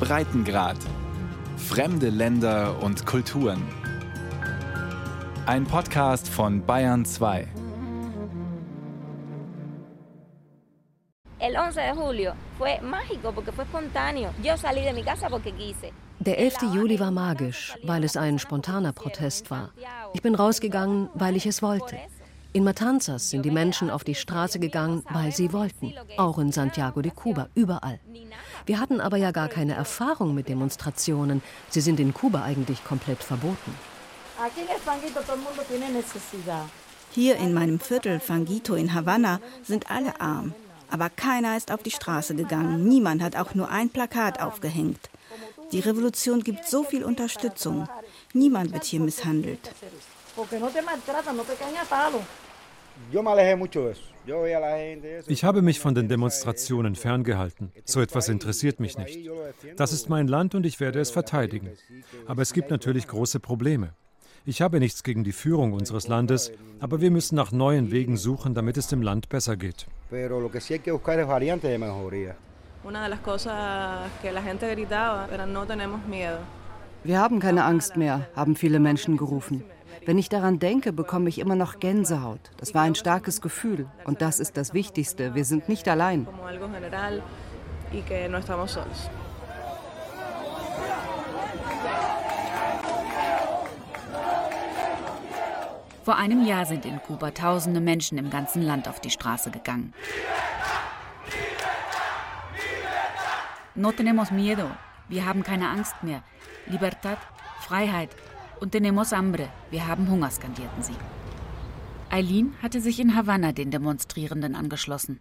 Breitengrad. Fremde Länder und Kulturen. Ein Podcast von Bayern 2. El 11 de julio fue mágico porque fue espontáneo. Yo salí de mi casa porque quise. Der 11. Juli war magisch, weil es ein spontaner Protest war. Ich bin rausgegangen, weil ich es wollte. In Matanzas sind die Menschen auf die Straße gegangen, weil sie wollten. Auch in Santiago de Cuba, überall. Wir hatten aber ja gar keine Erfahrung mit Demonstrationen. Sie sind in Kuba eigentlich komplett verboten. Hier in meinem Viertel Fangito in Havanna sind alle arm. Aber keiner ist auf die Straße gegangen. Niemand hat auch nur ein Plakat aufgehängt. Die Revolution gibt so viel Unterstützung. Niemand wird hier misshandelt. Ich habe mich von den Demonstrationen ferngehalten. So etwas interessiert mich nicht. Das ist mein Land und ich werde es verteidigen. Aber es gibt natürlich große Probleme. Ich habe nichts gegen die Führung unseres Landes, aber wir müssen nach neuen Wegen suchen, damit es dem Land besser geht. Wir haben keine Angst mehr, haben viele Menschen gerufen. Wenn ich daran denke, bekomme ich immer noch Gänsehaut. Das war ein starkes Gefühl und das ist das Wichtigste. Wir sind nicht allein. Vor einem Jahr sind in Kuba tausende Menschen im ganzen Land auf die Straße gegangen. No tenemos miedo. Wir haben keine Angst mehr. Libertad, Freiheit, und tenemos hambre. Wir haben Hunger, skandierten sie. Eileen hatte sich in Havanna den Demonstrierenden angeschlossen.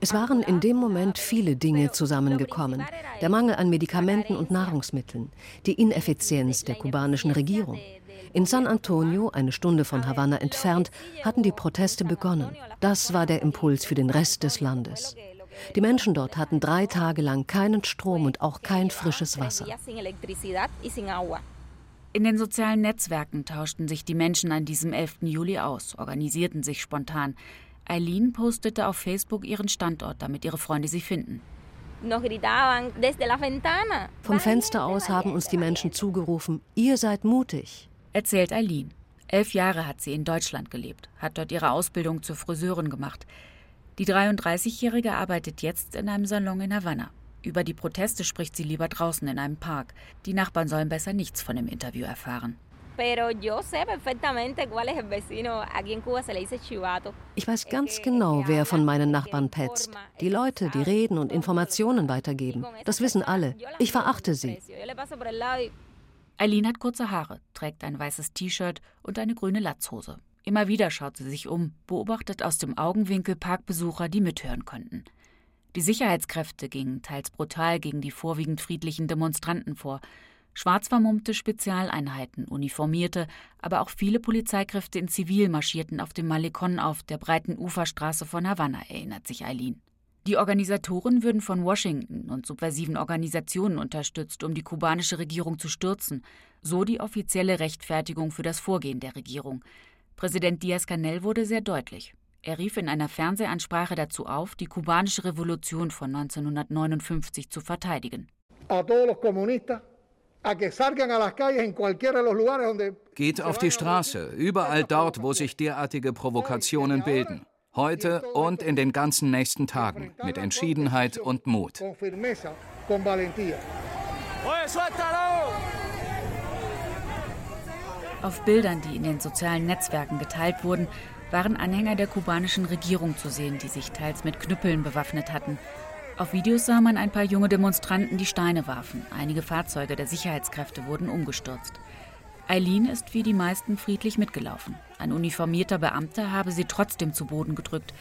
Es waren in dem Moment viele Dinge zusammengekommen. Der Mangel an Medikamenten und Nahrungsmitteln, die Ineffizienz der kubanischen Regierung. In San Antonio, eine Stunde von Havanna entfernt, hatten die Proteste begonnen. Das war der Impuls für den Rest des Landes. Die Menschen dort hatten drei Tage lang keinen Strom und auch kein frisches Wasser. In den sozialen Netzwerken tauschten sich die Menschen an diesem 11. Juli aus, organisierten sich spontan. Eileen postete auf Facebook ihren Standort, damit ihre Freunde sie finden. Vom Fenster aus haben uns die Menschen zugerufen, ihr seid mutig. Erzählt Eileen. Elf Jahre hat sie in Deutschland gelebt, hat dort ihre Ausbildung zur Friseurin gemacht. Die 33-Jährige arbeitet jetzt in einem Salon in Havanna. Über die Proteste spricht sie lieber draußen in einem Park. Die Nachbarn sollen besser nichts von dem Interview erfahren. Ich weiß ganz genau, wer von meinen Nachbarn petzt. Die Leute, die reden und Informationen weitergeben. Das wissen alle. Ich verachte sie. Eileen hat kurze Haare, trägt ein weißes T-Shirt und eine grüne Latzhose. Immer wieder schaut sie sich um, beobachtet aus dem Augenwinkel Parkbesucher, die mithören könnten. Die Sicherheitskräfte gingen teils brutal gegen die vorwiegend friedlichen Demonstranten vor. Schwarz vermummte Spezialeinheiten, uniformierte, aber auch viele Polizeikräfte in Zivil marschierten auf dem Malecon auf der breiten Uferstraße von Havanna, erinnert sich Eileen. Die Organisatoren würden von Washington und subversiven Organisationen unterstützt, um die kubanische Regierung zu stürzen, so die offizielle Rechtfertigung für das Vorgehen der Regierung. Präsident Díaz-Canel wurde sehr deutlich. Er rief in einer Fernsehansprache dazu auf, die kubanische Revolution von 1959 zu verteidigen. Geht auf die Straße, überall dort, wo sich derartige Provokationen bilden. Heute und in den ganzen nächsten Tagen mit Entschiedenheit und Mut. Auf Bildern, die in den sozialen Netzwerken geteilt wurden, waren Anhänger der kubanischen Regierung zu sehen, die sich teils mit Knüppeln bewaffnet hatten. Auf Videos sah man ein paar junge Demonstranten, die Steine warfen. Einige Fahrzeuge der Sicherheitskräfte wurden umgestürzt. Eileen ist wie die meisten friedlich mitgelaufen. Ein uniformierter Beamter habe sie trotzdem zu Boden gedrückt.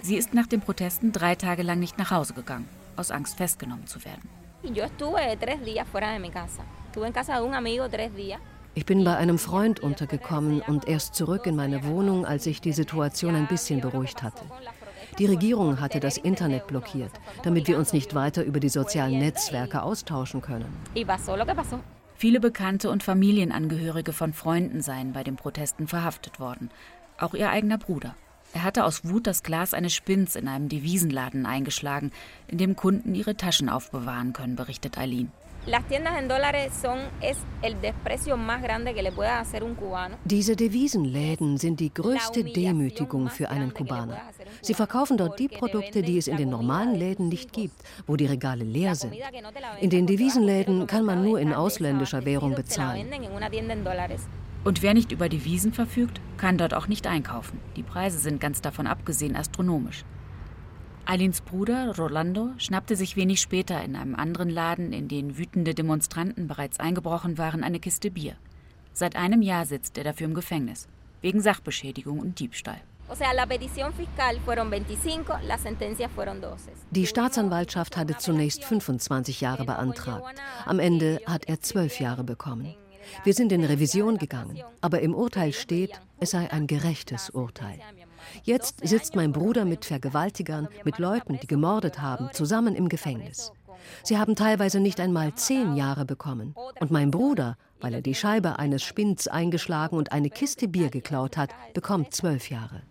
Sie ist nach den Protesten drei Tage lang nicht nach Hause gegangen, aus Angst festgenommen zu werden. Yo estuve tres días fuera de mi casa. Estuve en casa de un amigo tres días. Ich bin bei einem Freund untergekommen und erst zurück in meine Wohnung, als sich die Situation ein bisschen beruhigt hatte. Die Regierung hatte das Internet blockiert, damit wir uns nicht weiter über die sozialen Netzwerke austauschen können. Viele Bekannte und Familienangehörige von Freunden seien bei den Protesten verhaftet worden. Auch ihr eigener Bruder. Er hatte aus Wut das Glas eines Spinns in einem Devisenladen eingeschlagen, in dem Kunden ihre Taschen aufbewahren können, berichtet Eileen. Diese Devisenläden sind die größte Demütigung für einen Kubaner. Sie verkaufen dort die Produkte, die es in den normalen Läden nicht gibt, wo die Regale leer sind. In den Devisenläden kann man nur in ausländischer Währung bezahlen. Und wer nicht über Devisen verfügt, kann dort auch nicht einkaufen. Die Preise sind ganz davon abgesehen astronomisch. Alins Bruder Rolando schnappte sich wenig später in einem anderen Laden, in den wütende Demonstranten bereits eingebrochen waren, eine Kiste Bier. Seit einem Jahr sitzt er dafür im Gefängnis, wegen Sachbeschädigung und Diebstahl. Die Staatsanwaltschaft hatte zunächst 25 Jahre beantragt. Am Ende hat er zwölf Jahre bekommen. Wir sind in Revision gegangen, aber im Urteil steht, es sei ein gerechtes Urteil. Jetzt sitzt mein Bruder mit Vergewaltigern, mit Leuten, die gemordet haben, zusammen im Gefängnis. Sie haben teilweise nicht einmal zehn Jahre bekommen. Und mein Bruder, weil er die Scheibe eines Spinns eingeschlagen und eine Kiste Bier geklaut hat, bekommt zwölf Jahre.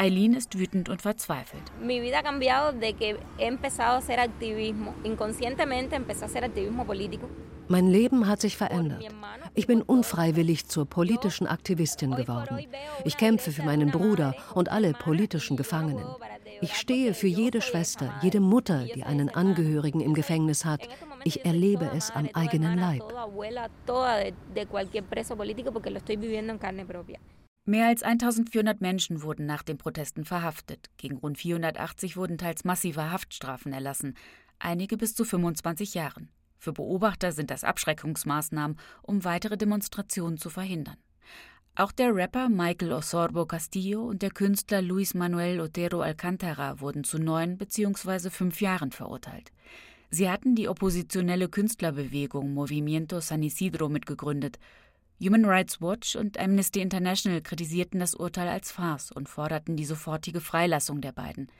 Eileen ist wütend und verzweifelt. Mein Leben hat sich verändert. Ich bin unfreiwillig zur politischen Aktivistin geworden. Ich kämpfe für meinen Bruder und alle politischen Gefangenen. Ich stehe für jede Schwester, jede Mutter, die einen Angehörigen im Gefängnis hat. Ich erlebe es am eigenen Leib. Mehr als 1400 Menschen wurden nach den Protesten verhaftet. Gegen rund 480 wurden teils massive Haftstrafen erlassen, einige bis zu 25 Jahren. Für Beobachter sind das Abschreckungsmaßnahmen, um weitere Demonstrationen zu verhindern. Auch der Rapper Michael Osorbo Castillo und der Künstler Luis Manuel Otero Alcantara wurden zu neun bzw. fünf Jahren verurteilt. Sie hatten die oppositionelle Künstlerbewegung Movimiento San Isidro mitgegründet. Human Rights Watch und Amnesty International kritisierten das Urteil als Farce und forderten die sofortige Freilassung der beiden.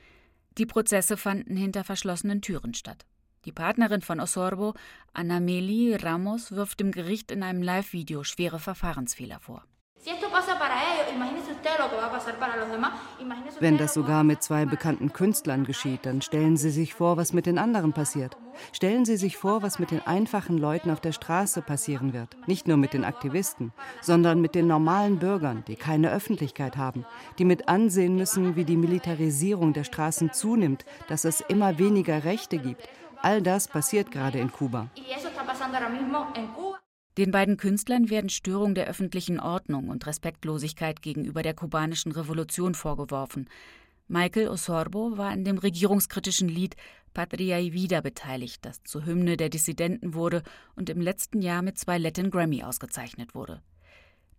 Die Prozesse fanden hinter verschlossenen Türen statt. Die Partnerin von Osorbo, Anameli Ramos, wirft dem Gericht in einem Live-Video schwere Verfahrensfehler vor. Wenn das sogar mit zwei bekannten Künstlern geschieht, dann stellen Sie sich vor, was mit den anderen passiert. Stellen Sie sich vor, was mit den einfachen Leuten auf der Straße passieren wird. Nicht nur mit den Aktivisten, sondern mit den normalen Bürgern, die keine Öffentlichkeit haben, die mit ansehen müssen, wie die Militarisierung der Straßen zunimmt, dass es immer weniger Rechte gibt, All das passiert gerade in Kuba. Den beiden Künstlern werden Störung der öffentlichen Ordnung und Respektlosigkeit gegenüber der kubanischen Revolution vorgeworfen. Michael Osorbo war an dem regierungskritischen Lied Patria y Vida beteiligt, das zur Hymne der Dissidenten wurde und im letzten Jahr mit zwei Latin Grammy ausgezeichnet wurde.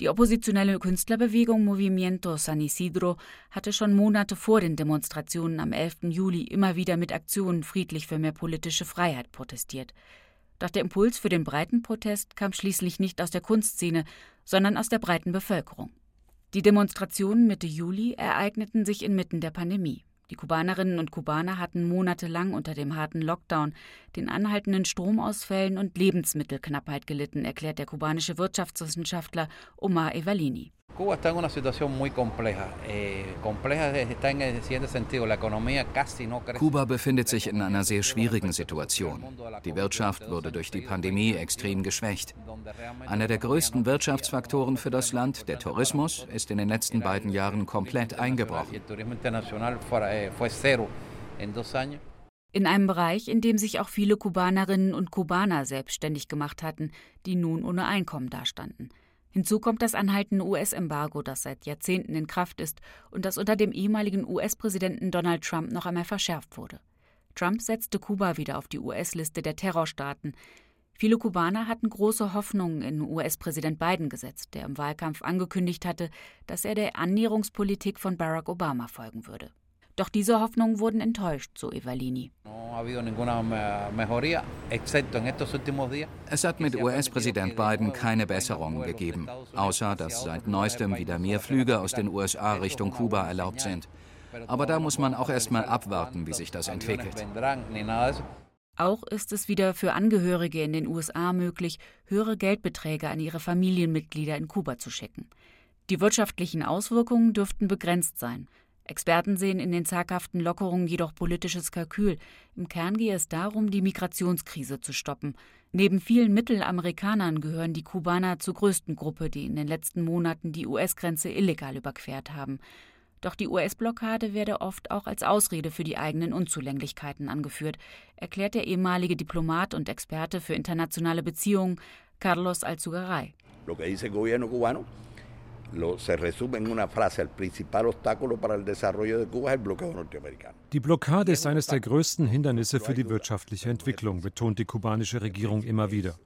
Die oppositionelle Künstlerbewegung Movimiento San Isidro hatte schon Monate vor den Demonstrationen am 11. Juli immer wieder mit Aktionen friedlich für mehr politische Freiheit protestiert. Doch der Impuls für den breiten Protest kam schließlich nicht aus der Kunstszene, sondern aus der breiten Bevölkerung. Die Demonstrationen Mitte Juli ereigneten sich inmitten der Pandemie. Die Kubanerinnen und Kubaner hatten monatelang unter dem harten Lockdown, den anhaltenden Stromausfällen und Lebensmittelknappheit gelitten, erklärt der kubanische Wirtschaftswissenschaftler Omar Evalini. Kuba está en una situación muy compleja. Eh, compleja está en el siguiente sentido. La economía casi no crece. Kuba befindet sich in einer sehr schwierigen Situation. Die Wirtschaft wurde durch die Pandemie extrem geschwächt. Einer der größten Wirtschaftsfaktoren für das Land, der Tourismus, ist in den letzten beiden Jahren komplett eingebrochen. In einem Bereich, in dem sich auch viele Kubanerinnen und Kubaner selbstständig gemacht hatten, die nun ohne Einkommen dastanden. Hinzu kommt das anhaltende US-Embargo, das seit Jahrzehnten in Kraft ist und das unter dem ehemaligen US-Präsidenten Donald Trump noch einmal verschärft wurde. Trump setzte Kuba wieder auf die US-Liste der Terrorstaaten. Viele Kubaner hatten große Hoffnungen in US-Präsident Biden gesetzt, der im Wahlkampf angekündigt hatte, dass er der Annäherungspolitik von Barack Obama folgen würde. Doch diese Hoffnungen wurden enttäuscht, so Evalini. Es hat mit US-Präsident Biden keine Besserungen gegeben, außer dass seit neuestem wieder mehr Flüge aus den USA Richtung Kuba erlaubt sind. Aber da muss man auch erst mal abwarten, wie sich das entwickelt. Auch ist es wieder für Angehörige in den USA möglich, höhere Geldbeträge an ihre Familienmitglieder in Kuba zu schicken. Die wirtschaftlichen Auswirkungen dürften begrenzt sein. Experten sehen in den zaghaften Lockerungen jedoch politisches Kalkül. Im Kern gehe es darum, die Migrationskrise zu stoppen. Neben vielen Mittelamerikanern gehören die Kubaner zur größten Gruppe, die in den letzten Monaten die US-Grenze illegal überquert haben. Doch die US-Blockade werde oft auch als Ausrede für die eigenen Unzulänglichkeiten angeführt, erklärt der ehemalige Diplomat und Experte für internationale Beziehungen Carlos Alzugaray. Lo que dice el gobierno cubano se resume en una frase, el principal obstáculo para el desarrollo de Cuba es el bloqueo norteamericano. Die Blockade ist eines der größten Hindernisse für die wirtschaftliche Entwicklung, betont die kubanische Regierung immer wieder.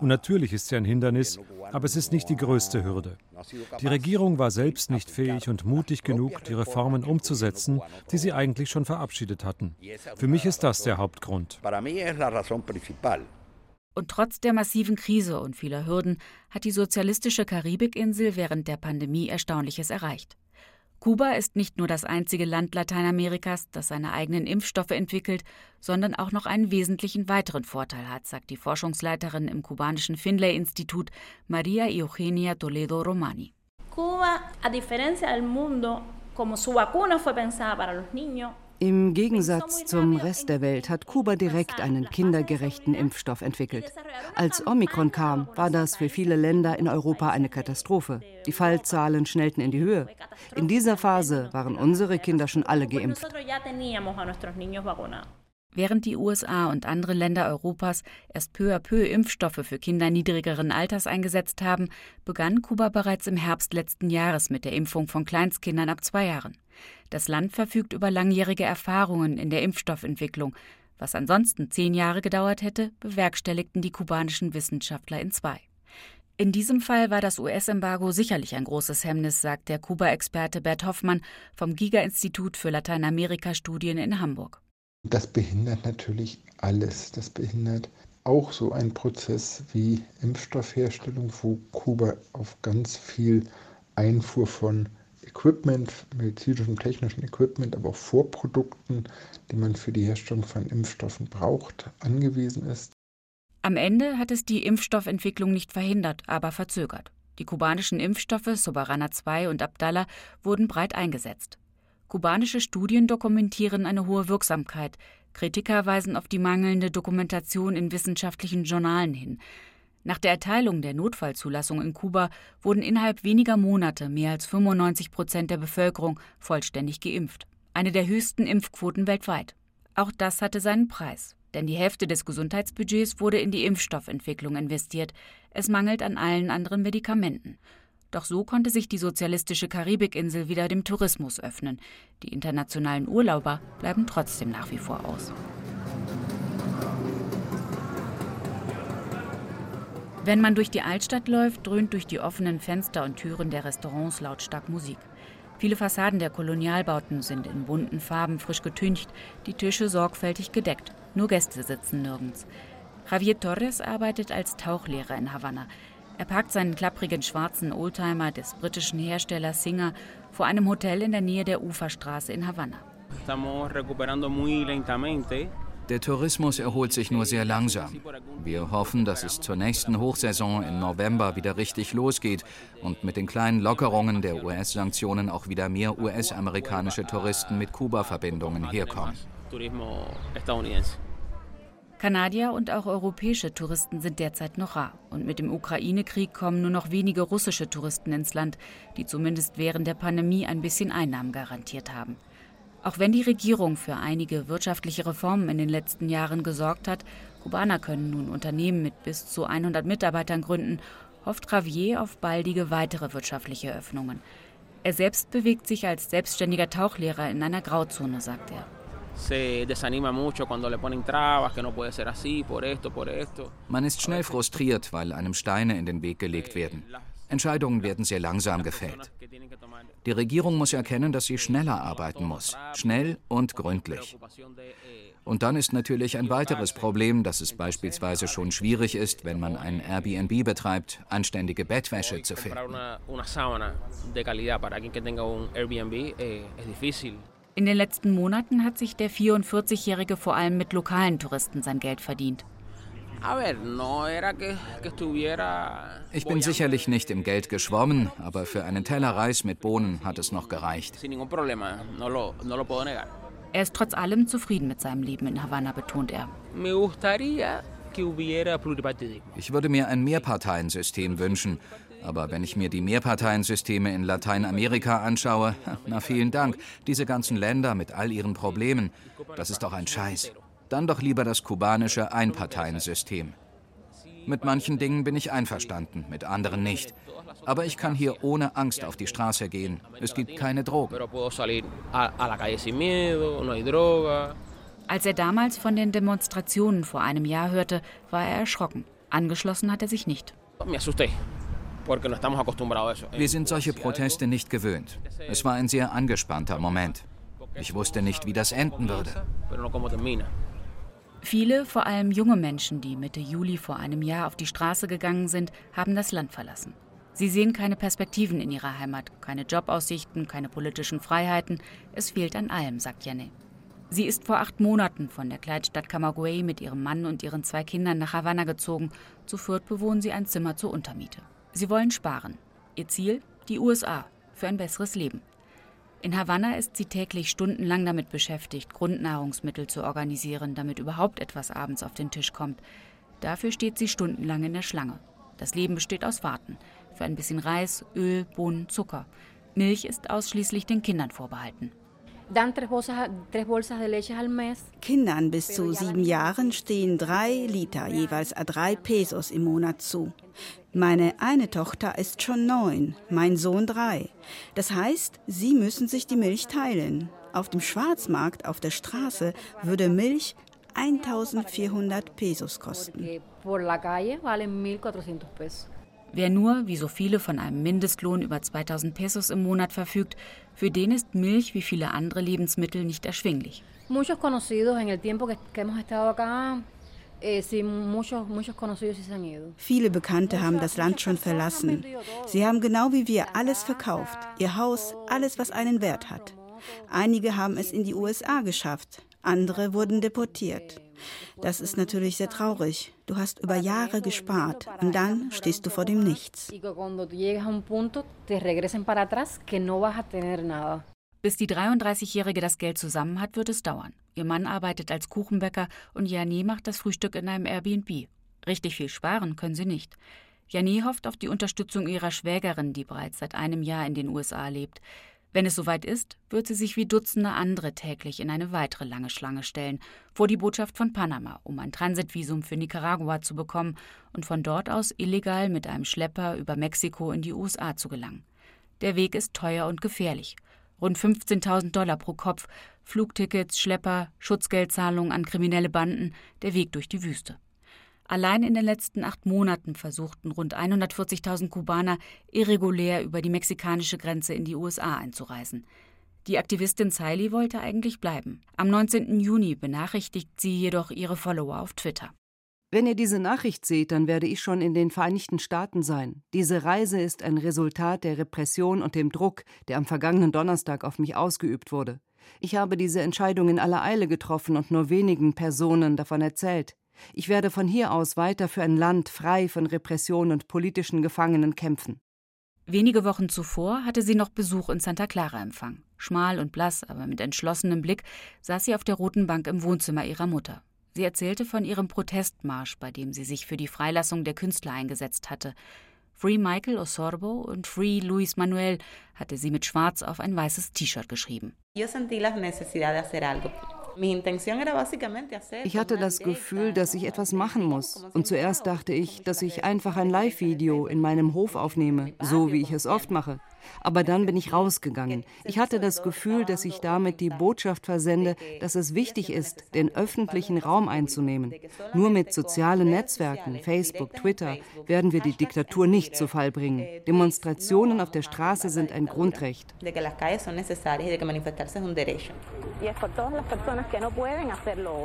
Und natürlich ist sie ein Hindernis, aber es ist nicht die größte Hürde. Die Regierung war selbst nicht fähig und mutig genug, die Reformen umzusetzen, die sie eigentlich schon verabschiedet hatten. Für mich ist das der Hauptgrund. Und trotz der massiven Krise und vieler Hürden hat die sozialistische Karibikinsel während der Pandemie Erstaunliches erreicht. Kuba ist nicht nur das einzige Land Lateinamerikas, das seine eigenen Impfstoffe entwickelt, sondern auch noch einen wesentlichen weiteren Vorteil hat, sagt die Forschungsleiterin im kubanischen Finlay-Institut Maria Eugenia Toledo Romani. Cuba, a diferencia del mundo, como su vacuna fue pensada para los niños, im Gegensatz zum Rest der Welt hat Kuba direkt einen kindergerechten Impfstoff entwickelt. Als Omikron kam, war das für viele Länder in Europa eine Katastrophe. Die Fallzahlen schnellten in die Höhe. In dieser Phase waren unsere Kinder schon alle geimpft. Während die USA und andere Länder Europas erst peu à peu Impfstoffe für Kinder niedrigeren Alters eingesetzt haben, begann Kuba bereits im Herbst letzten Jahres mit der Impfung von Kleinstkindern ab zwei Jahren. Das Land verfügt über langjährige Erfahrungen in der Impfstoffentwicklung. Was ansonsten zehn Jahre gedauert hätte, bewerkstelligten die kubanischen Wissenschaftler in zwei. In diesem Fall war das US-Embargo sicherlich ein großes Hemmnis, sagt der Kuba-Experte Bert Hoffmann vom Giga-Institut für Lateinamerika-Studien in Hamburg. Das behindert natürlich alles. Das behindert auch so einen Prozess wie Impfstoffherstellung, wo Kuba auf ganz viel Einfuhr von Equipment, medizinischem, technischen Equipment, aber auch Vorprodukten, die man für die Herstellung von Impfstoffen braucht, angewiesen ist. Am Ende hat es die Impfstoffentwicklung nicht verhindert, aber verzögert. Die kubanischen Impfstoffe Soberana 2 und Abdallah wurden breit eingesetzt. Kubanische Studien dokumentieren eine hohe Wirksamkeit. Kritiker weisen auf die mangelnde Dokumentation in wissenschaftlichen Journalen hin. Nach der Erteilung der Notfallzulassung in Kuba wurden innerhalb weniger Monate mehr als 95 Prozent der Bevölkerung vollständig geimpft. Eine der höchsten Impfquoten weltweit. Auch das hatte seinen Preis. Denn die Hälfte des Gesundheitsbudgets wurde in die Impfstoffentwicklung investiert. Es mangelt an allen anderen Medikamenten. Doch so konnte sich die sozialistische Karibikinsel wieder dem Tourismus öffnen. Die internationalen Urlauber bleiben trotzdem nach wie vor aus. Wenn man durch die Altstadt läuft, dröhnt durch die offenen Fenster und Türen der Restaurants lautstark Musik. Viele Fassaden der Kolonialbauten sind in bunten Farben frisch getüncht, die Tische sorgfältig gedeckt. Nur Gäste sitzen nirgends. Javier Torres arbeitet als Tauchlehrer in Havanna. Er parkt seinen klapprigen schwarzen Oldtimer des britischen Herstellers Singer vor einem Hotel in der Nähe der Uferstraße in Havanna. Estamos recuperando muy lentamente. Der Tourismus erholt sich nur sehr langsam. Wir hoffen, dass es zur nächsten Hochsaison im November wieder richtig losgeht und mit den kleinen Lockerungen der US-Sanktionen auch wieder mehr US-amerikanische Touristen mit Kuba-Verbindungen herkommen. Kanadier und auch europäische Touristen sind derzeit noch rar. Und mit dem Ukraine-Krieg kommen nur noch wenige russische Touristen ins Land, die zumindest während der Pandemie ein bisschen Einnahmen garantiert haben. Auch wenn die Regierung für einige wirtschaftliche Reformen in den letzten Jahren gesorgt hat, Kubaner können nun Unternehmen mit bis zu 100 Mitarbeitern gründen, hofft Javier auf baldige weitere wirtschaftliche Öffnungen. Er selbst bewegt sich als selbstständiger Tauchlehrer in einer Grauzone, sagt er. Man ist schnell frustriert, weil einem Steine in den Weg gelegt werden. Entscheidungen werden sehr langsam gefällt. Die Regierung muss erkennen, dass sie schneller arbeiten muss, schnell und gründlich. Und dann ist natürlich ein weiteres Problem, dass es beispielsweise schon schwierig ist, wenn man ein Airbnb betreibt, anständige Bettwäsche zu finden. In den letzten Monaten hat sich der 44-Jährige vor allem mit lokalen Touristen sein Geld verdient. Ich bin sicherlich nicht im Geld geschwommen, aber für einen Teller Reis mit Bohnen hat es noch gereicht. Er ist trotz allem zufrieden mit seinem Leben in Havanna, betont er. Ich würde mir ein Mehrparteiensystem wünschen. Aber wenn ich mir die Mehrparteiensysteme in Lateinamerika anschaue, na vielen Dank, diese ganzen Länder mit all ihren Problemen, das ist doch ein Scheiß. Dann doch lieber das kubanische Einparteiensystem. Mit manchen Dingen bin ich einverstanden, mit anderen nicht. Aber ich kann hier ohne Angst auf die Straße gehen. Es gibt keine Drogen. Als er damals von den Demonstrationen vor einem Jahr hörte, war er erschrocken. Angeschlossen hat er sich nicht. Wir sind solche Proteste nicht gewöhnt. Es war ein sehr angespannter Moment. Ich wusste nicht, wie das enden würde. Viele, vor allem junge Menschen, die Mitte Juli vor einem Jahr auf die Straße gegangen sind, haben das Land verlassen. Sie sehen keine Perspektiven in ihrer Heimat, keine Jobaussichten, keine politischen Freiheiten. Es fehlt an allem, sagt Janne. Sie ist vor acht Monaten von der Kleinstadt Camagüey mit ihrem Mann und ihren zwei Kindern nach Havanna gezogen. Zu Fürth bewohnen sie ein Zimmer zur Untermiete. Sie wollen sparen. Ihr Ziel? Die USA. Für ein besseres Leben. In Havanna ist sie täglich stundenlang damit beschäftigt, Grundnahrungsmittel zu organisieren, damit überhaupt etwas abends auf den Tisch kommt. Dafür steht sie stundenlang in der Schlange. Das Leben besteht aus Warten. Für ein bisschen Reis, Öl, Bohnen, Zucker. Milch ist ausschließlich den Kindern vorbehalten. Kindern bis zu sieben Jahren stehen drei Liter jeweils a drei Pesos im Monat zu. Meine eine Tochter ist schon neun, mein Sohn drei. Das heißt, sie müssen sich die Milch teilen. Auf dem Schwarzmarkt auf der Straße würde Milch 1400 Pesos kosten. Wer nur, wie so viele, von einem Mindestlohn über 2000 Pesos im Monat verfügt, für den ist Milch wie viele andere Lebensmittel nicht erschwinglich. Eh, viele Bekannte haben das Land schon verlassen. Sie haben genau wie wir alles verkauft, ihr Haus, alles, was einen Wert hat. Einige haben es in die USA geschafft, andere wurden deportiert. Das ist natürlich sehr traurig. Du hast über Jahre gespart und dann stehst du vor dem Nichts. Bis die 33-Jährige das Geld zusammen hat, wird es dauern. Ihr Mann arbeitet als Kuchenbäcker und Jani macht das Frühstück in einem Airbnb. Richtig viel sparen können sie nicht. Jani hofft auf die Unterstützung ihrer Schwägerin, die bereits seit einem Jahr in den USA lebt. Wenn es soweit ist, wird sie sich wie Dutzende andere täglich in eine weitere lange Schlange stellen, vor die Botschaft von Panama, um ein Transitvisum für Nicaragua zu bekommen und von dort aus illegal mit einem Schlepper über Mexiko in die USA zu gelangen. Der Weg ist teuer und gefährlich. Rund 15.000 Dollar pro Kopf, Flugtickets, Schlepper, Schutzgeldzahlungen an kriminelle Banden, der Weg durch die Wüste. Allein in den letzten acht Monaten versuchten rund 140.000 Kubaner irregulär über die mexikanische Grenze in die USA einzureisen. Die Aktivistin Siley wollte eigentlich bleiben. Am 19. Juni benachrichtigt sie jedoch ihre Follower auf Twitter. Wenn ihr diese Nachricht seht, dann werde ich schon in den Vereinigten Staaten sein. Diese Reise ist ein Resultat der Repression und dem Druck, der am vergangenen Donnerstag auf mich ausgeübt wurde. Ich habe diese Entscheidung in aller Eile getroffen und nur wenigen Personen davon erzählt. Ich werde von hier aus weiter für ein Land frei von Repression und politischen Gefangenen kämpfen. Wenige Wochen zuvor hatte sie noch Besuch in Santa Clara empfangen. Schmal und blass, aber mit entschlossenem Blick saß sie auf der roten Bank im Wohnzimmer ihrer Mutter. Sie erzählte von ihrem Protestmarsch, bei dem sie sich für die Freilassung der Künstler eingesetzt hatte. Free Michael Osorbo und Free Luis Manuel hatte sie mit Schwarz auf ein weißes T-Shirt geschrieben. Ich hatte das Gefühl, dass ich etwas machen muss. Und zuerst dachte ich, dass ich einfach ein Live-Video in meinem Hof aufnehme, so wie ich es oft mache. Aber dann bin ich rausgegangen. Ich hatte das Gefühl, dass ich damit die Botschaft versende, dass es wichtig ist, den öffentlichen Raum einzunehmen. Nur mit sozialen Netzwerken, Facebook, Twitter, werden wir die Diktatur nicht zu Fall bringen. Demonstrationen auf der Straße sind ein Grundrecht.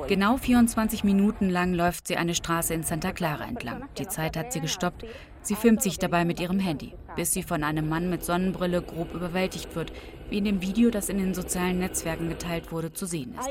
Genau 24 Minuten lang läuft sie eine Straße in Santa Clara entlang. Die Zeit hat sie gestoppt. Sie filmt sich dabei mit ihrem Handy, bis sie von einem Mann mit Sonnenbrille grob überwältigt wird, wie in dem Video, das in den sozialen Netzwerken geteilt wurde, zu sehen ist.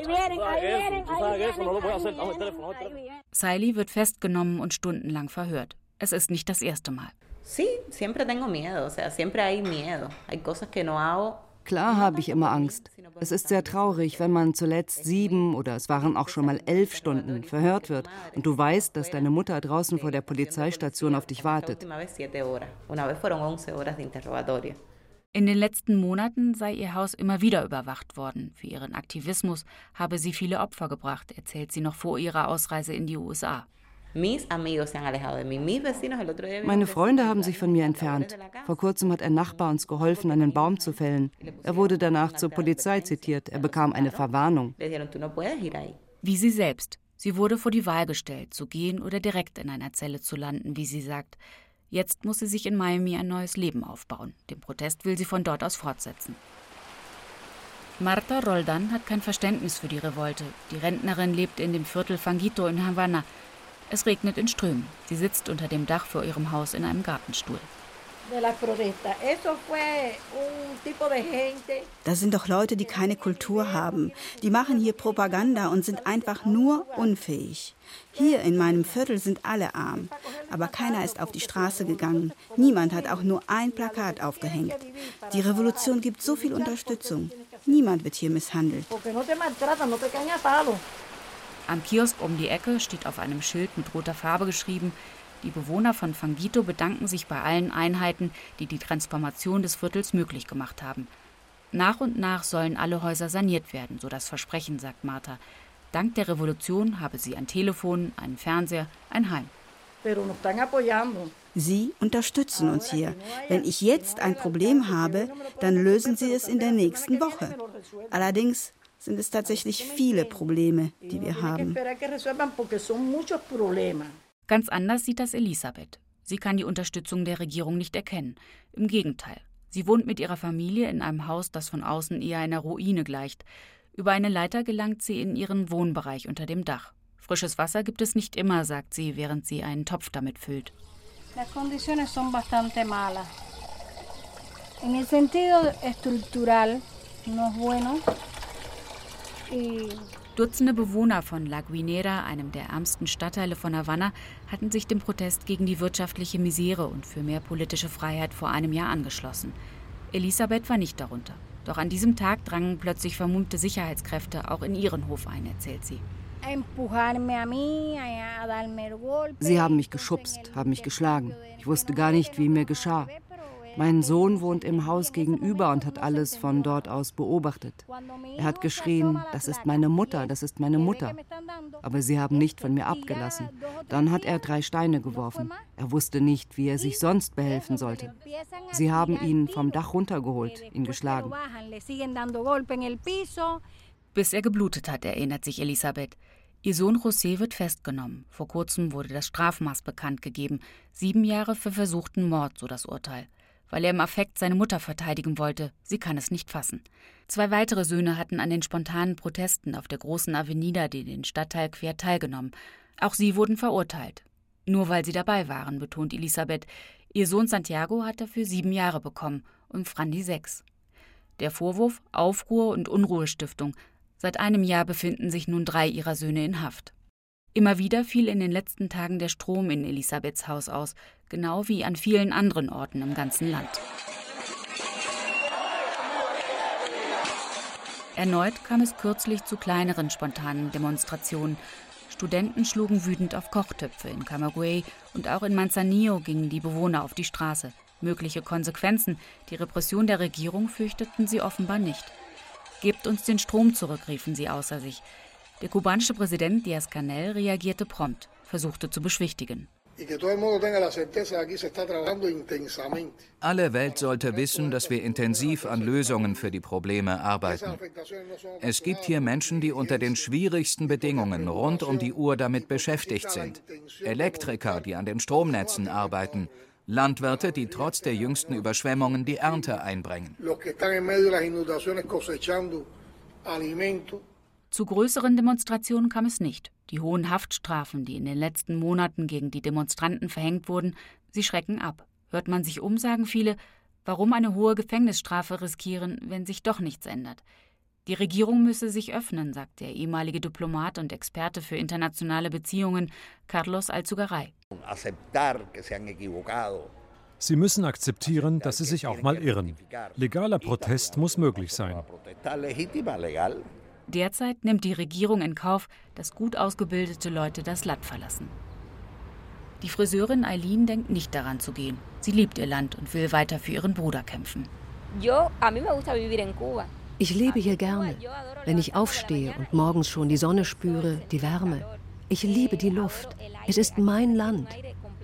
Siley wird festgenommen und stundenlang verhört. Es ist nicht das erste Mal. Sí, siempre tengo miedo, o sea, siempre hay miedo. Hay cosas que no hago Klar habe ich immer Angst. Es ist sehr traurig, wenn man zuletzt sieben oder es waren auch schon mal elf Stunden verhört wird und du weißt, dass deine Mutter draußen vor der Polizeistation auf dich wartet. In den letzten Monaten sei ihr Haus immer wieder überwacht worden. Für ihren Aktivismus habe sie viele Opfer gebracht, erzählt sie noch vor ihrer Ausreise in die USA. Meine Freunde haben sich von mir entfernt. Vor kurzem hat ein Nachbar uns geholfen, einen Baum zu fällen. Er wurde danach zur Polizei zitiert. Er bekam eine Verwarnung. Wie sie selbst. Sie wurde vor die Wahl gestellt, zu gehen oder direkt in einer Zelle zu landen, wie sie sagt. Jetzt muss sie sich in Miami ein neues Leben aufbauen. Den Protest will sie von dort aus fortsetzen. Marta Roldan hat kein Verständnis für die Revolte. Die Rentnerin lebt in dem Viertel Fangito in Havanna. Es regnet in Strömen. Sie sitzt unter dem Dach vor ihrem Haus in einem Gartenstuhl. Das sind doch Leute, die keine Kultur haben. Die machen hier Propaganda und sind einfach nur unfähig. Hier in meinem Viertel sind alle arm, aber keiner ist auf die Straße gegangen. Niemand hat auch nur ein Plakat aufgehängt. Die Revolution gibt so viel Unterstützung. Niemand wird hier misshandelt. Am Kiosk um die Ecke steht auf einem Schild mit roter Farbe geschrieben, die Bewohner von Fangito bedanken sich bei allen Einheiten, die die Transformation des Viertels möglich gemacht haben. Nach und nach sollen alle Häuser saniert werden, so das Versprechen, sagt Martha. Dank der Revolution habe sie ein Telefon, einen Fernseher, ein Heim. Sie unterstützen uns hier. Wenn ich jetzt ein Problem habe, dann lösen Sie es in der nächsten Woche. Allerdings sind es tatsächlich viele Probleme, die wir haben. Ganz anders sieht das Elisabeth. Sie kann die Unterstützung der Regierung nicht erkennen. Im Gegenteil. Sie wohnt mit ihrer Familie in einem Haus, das von außen eher einer Ruine gleicht. Über eine Leiter gelangt sie in ihren Wohnbereich unter dem Dach. Frisches Wasser gibt es nicht immer, sagt sie, während sie einen Topf damit füllt. En el sentido estructural no es bueno. Dutzende Bewohner von La Guinera, einem der ärmsten Stadtteile von Havanna, hatten sich dem Protest gegen die wirtschaftliche Misere und für mehr politische Freiheit vor einem Jahr angeschlossen. Elisabeth war nicht darunter. Doch an diesem Tag drangen plötzlich vermummte Sicherheitskräfte auch in ihren Hof ein, erzählt sie. Sie haben mich geschubst, haben mich geschlagen. Ich wusste gar nicht, wie mir geschah. Mein Sohn wohnt im Haus gegenüber und hat alles von dort aus beobachtet. Er hat geschrien, das ist meine Mutter, das ist meine Mutter. Aber sie haben nicht von mir abgelassen. Dann hat er drei Steine geworfen. Er wusste nicht, wie er sich sonst behelfen sollte. Sie haben ihn vom Dach runtergeholt, ihn geschlagen. Bis er geblutet hat, erinnert sich Elisabeth. Ihr Sohn José wird festgenommen. Vor kurzem wurde das Strafmaß bekannt gegeben. Sieben Jahre für versuchten Mord, so das Urteil weil er im Affekt seine Mutter verteidigen wollte. Sie kann es nicht fassen. Zwei weitere Söhne hatten an den spontanen Protesten auf der großen Avenida, die den Stadtteil quer teilgenommen. Auch sie wurden verurteilt. Nur weil sie dabei waren, betont Elisabeth. Ihr Sohn Santiago hat dafür sieben Jahre bekommen und Frandi sechs. Der Vorwurf Aufruhr und Unruhestiftung. Seit einem Jahr befinden sich nun drei ihrer Söhne in Haft. Immer wieder fiel in den letzten Tagen der Strom in Elisabeths Haus aus, genau wie an vielen anderen Orten im ganzen Land. Erneut kam es kürzlich zu kleineren spontanen Demonstrationen. Studenten schlugen wütend auf Kochtöpfe in Camagüey und auch in Manzanillo gingen die Bewohner auf die Straße. Mögliche Konsequenzen, die Repression der Regierung fürchteten sie offenbar nicht. Gebt uns den Strom zurück, riefen sie außer sich. Der kubanische Präsident Díaz-Canel reagierte prompt, versuchte zu beschwichtigen. Alle Welt sollte wissen, dass wir intensiv an Lösungen für die Probleme arbeiten. Es gibt hier Menschen, die unter den schwierigsten Bedingungen rund um die Uhr damit beschäftigt sind. Elektriker, die an den Stromnetzen arbeiten. Landwirte, die trotz der jüngsten Überschwemmungen die Ernte einbringen. Zu größeren Demonstrationen kam es nicht. Die hohen Haftstrafen, die in den letzten Monaten gegen die Demonstranten verhängt wurden, sie schrecken ab. Hört man sich um, sagen viele, warum eine hohe Gefängnisstrafe riskieren, wenn sich doch nichts ändert. Die Regierung müsse sich öffnen, sagt der ehemalige Diplomat und Experte für internationale Beziehungen Carlos Alzugaray. Sie müssen akzeptieren, dass sie sich auch mal irren. Legaler Protest muss möglich sein. Derzeit nimmt die Regierung in Kauf, dass gut ausgebildete Leute das Land verlassen. Die Friseurin Eileen denkt nicht daran zu gehen. Sie liebt ihr Land und will weiter für ihren Bruder kämpfen. Ich lebe hier gerne. Wenn ich aufstehe und morgens schon die Sonne spüre, die Wärme. Ich liebe die Luft. Es ist mein Land.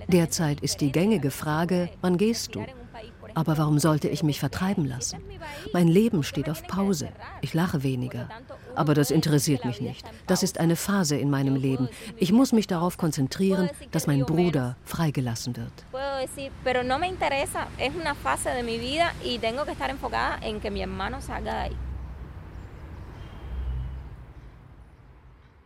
Derzeit ist die gängige Frage, wann gehst du? Aber warum sollte ich mich vertreiben lassen? Mein Leben steht auf Pause. Ich lache weniger. Aber das interessiert mich nicht. Das ist eine Phase in meinem Leben. Ich muss mich darauf konzentrieren, dass mein Bruder freigelassen wird. Pero no me interesa, es una fase de mi vida y tengo que estar enfocada en que mi hermano salga.